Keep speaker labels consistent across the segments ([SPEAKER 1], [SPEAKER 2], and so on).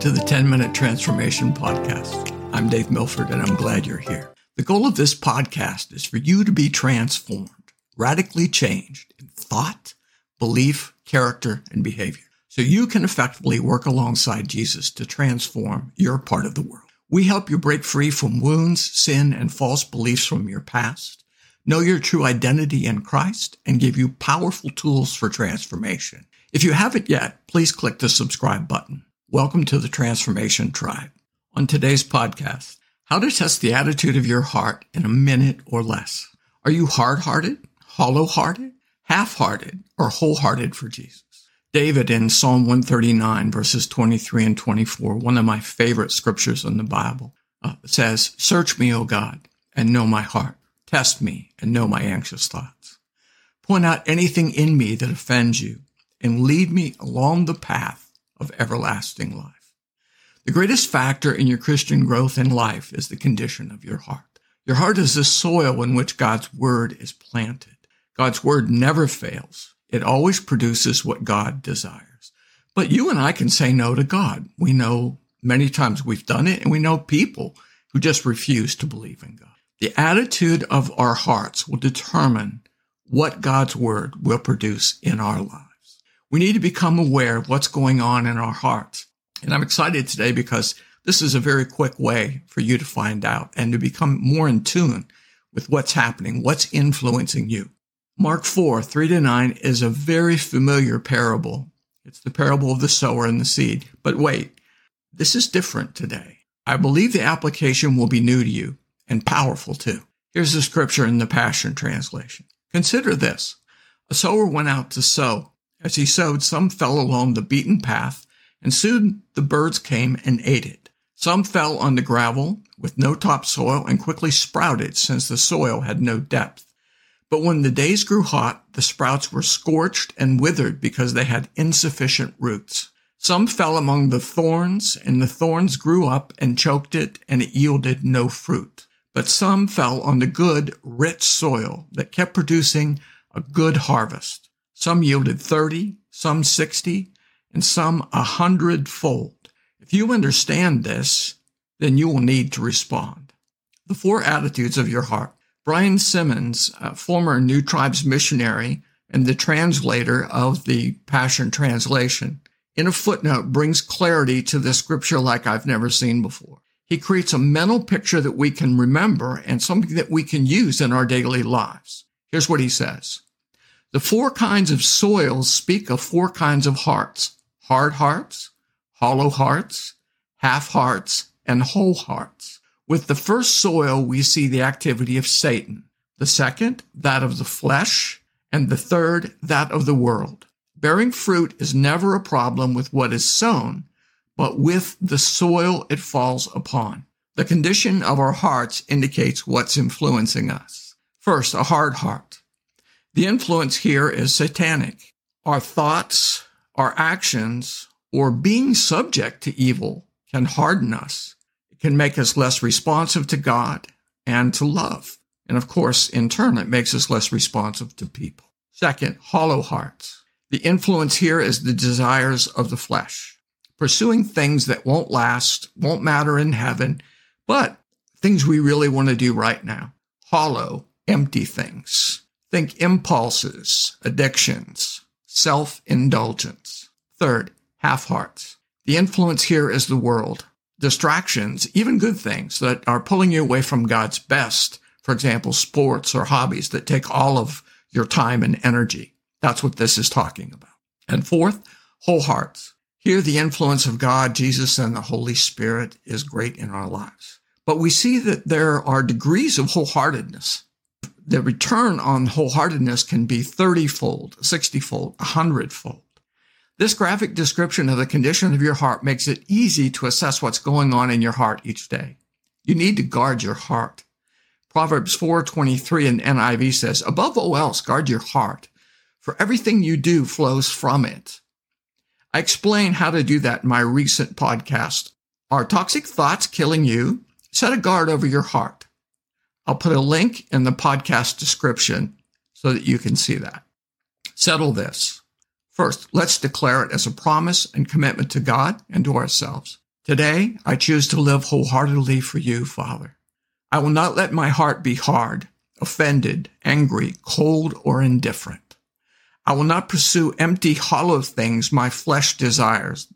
[SPEAKER 1] to the 10 Minute Transformation Podcast. I'm Dave Milford, and I'm glad you're here. The goal of this podcast is for you to be transformed, radically changed in thought, belief, character, and behavior, so you can effectively work alongside Jesus to transform your part of the world. We help you break free from wounds, sin, and false beliefs from your past, know your true identity in Christ, and give you powerful tools for transformation. If you haven't yet, please click the subscribe button. Welcome to the Transformation Tribe. On today's podcast, how to test the attitude of your heart in a minute or less. Are you hard hearted, hollow hearted, half hearted, or wholehearted for Jesus? David in Psalm 139, verses 23 and 24, one of my favorite scriptures in the Bible, uh, says, Search me, O God, and know my heart. Test me and know my anxious thoughts. Point out anything in me that offends you and lead me along the path of everlasting life. The greatest factor in your Christian growth in life is the condition of your heart. Your heart is the soil in which God's word is planted. God's word never fails. It always produces what God desires. But you and I can say no to God. We know many times we've done it and we know people who just refuse to believe in God. The attitude of our hearts will determine what God's word will produce in our lives. We need to become aware of what's going on in our hearts. And I'm excited today because this is a very quick way for you to find out and to become more in tune with what's happening, what's influencing you. Mark 4, 3 to 9 is a very familiar parable. It's the parable of the sower and the seed. But wait, this is different today. I believe the application will be new to you and powerful too. Here's the scripture in the Passion Translation. Consider this. A sower went out to sow. As he sowed, some fell along the beaten path, and soon the birds came and ate it. Some fell on the gravel with no topsoil and quickly sprouted since the soil had no depth. But when the days grew hot, the sprouts were scorched and withered because they had insufficient roots. Some fell among the thorns, and the thorns grew up and choked it, and it yielded no fruit. But some fell on the good, rich soil that kept producing a good harvest. Some yielded 30, some 60, and some a hundredfold. If you understand this, then you will need to respond. The four attitudes of your heart. Brian Simmons, former New Tribes missionary and the translator of the Passion Translation, in a footnote brings clarity to the scripture like I've never seen before. He creates a mental picture that we can remember and something that we can use in our daily lives. Here's what he says. The four kinds of soils speak of four kinds of hearts hard hearts, hollow hearts, half hearts, and whole hearts. With the first soil, we see the activity of Satan, the second, that of the flesh, and the third, that of the world. Bearing fruit is never a problem with what is sown, but with the soil it falls upon. The condition of our hearts indicates what's influencing us. First, a hard heart. The influence here is satanic. Our thoughts, our actions, or being subject to evil can harden us. It can make us less responsive to God and to love. And of course, in turn, it makes us less responsive to people. Second, hollow hearts. The influence here is the desires of the flesh, pursuing things that won't last, won't matter in heaven, but things we really want to do right now. Hollow, empty things. Think impulses, addictions, self indulgence. Third, half hearts. The influence here is the world. Distractions, even good things that are pulling you away from God's best. For example, sports or hobbies that take all of your time and energy. That's what this is talking about. And fourth, whole hearts. Here, the influence of God, Jesus, and the Holy Spirit is great in our lives. But we see that there are degrees of wholeheartedness the return on wholeheartedness can be 30 fold, 60 fold, 100 fold. This graphic description of the condition of your heart makes it easy to assess what's going on in your heart each day. You need to guard your heart. Proverbs 4:23 in NIV says, "Above all else, guard your heart, for everything you do flows from it." I explain how to do that in my recent podcast. Are toxic thoughts killing you? Set a guard over your heart. I'll put a link in the podcast description so that you can see that. Settle this. First, let's declare it as a promise and commitment to God and to ourselves. Today, I choose to live wholeheartedly for you, Father. I will not let my heart be hard, offended, angry, cold, or indifferent. I will not pursue empty, hollow things my flesh desires,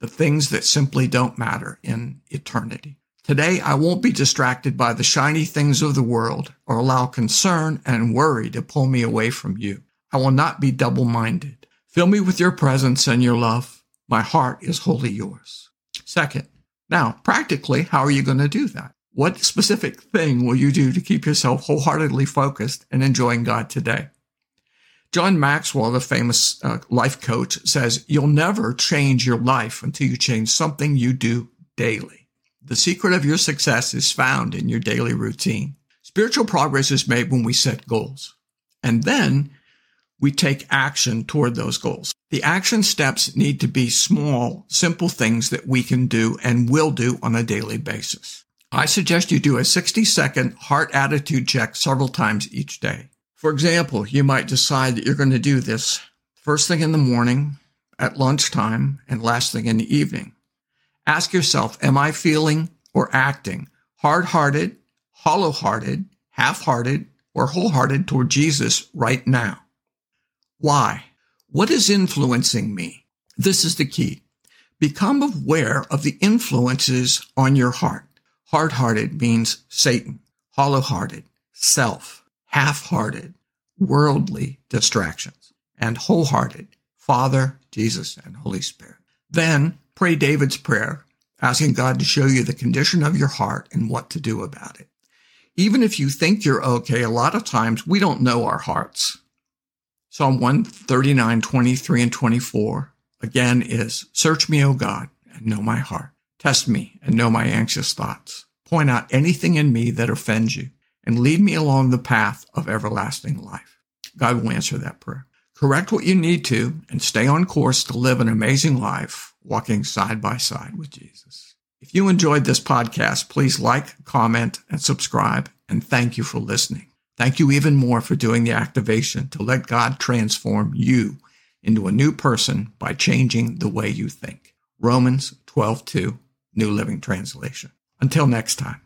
[SPEAKER 1] the things that simply don't matter in eternity. Today, I won't be distracted by the shiny things of the world or allow concern and worry to pull me away from you. I will not be double minded. Fill me with your presence and your love. My heart is wholly yours. Second, now, practically, how are you going to do that? What specific thing will you do to keep yourself wholeheartedly focused and enjoying God today? John Maxwell, the famous uh, life coach, says, You'll never change your life until you change something you do daily. The secret of your success is found in your daily routine. Spiritual progress is made when we set goals. And then we take action toward those goals. The action steps need to be small, simple things that we can do and will do on a daily basis. I suggest you do a 60 second heart attitude check several times each day. For example, you might decide that you're going to do this first thing in the morning, at lunchtime, and last thing in the evening. Ask yourself, am I feeling or acting hard hearted, hollow hearted, half hearted, or wholehearted toward Jesus right now? Why? What is influencing me? This is the key. Become aware of the influences on your heart. Hard hearted means Satan, hollow hearted, self, half hearted, worldly distractions, and wholehearted, Father, Jesus, and Holy Spirit. Then Pray David's prayer, asking God to show you the condition of your heart and what to do about it. Even if you think you're okay, a lot of times we don't know our hearts. Psalm 139, 23 and 24 again is, search me, O God, and know my heart. Test me and know my anxious thoughts. Point out anything in me that offends you and lead me along the path of everlasting life. God will answer that prayer. Correct what you need to and stay on course to live an amazing life walking side by side with Jesus. If you enjoyed this podcast, please like, comment, and subscribe. And thank you for listening. Thank you even more for doing the activation to let God transform you into a new person by changing the way you think. Romans 12:2, New Living Translation. Until next time.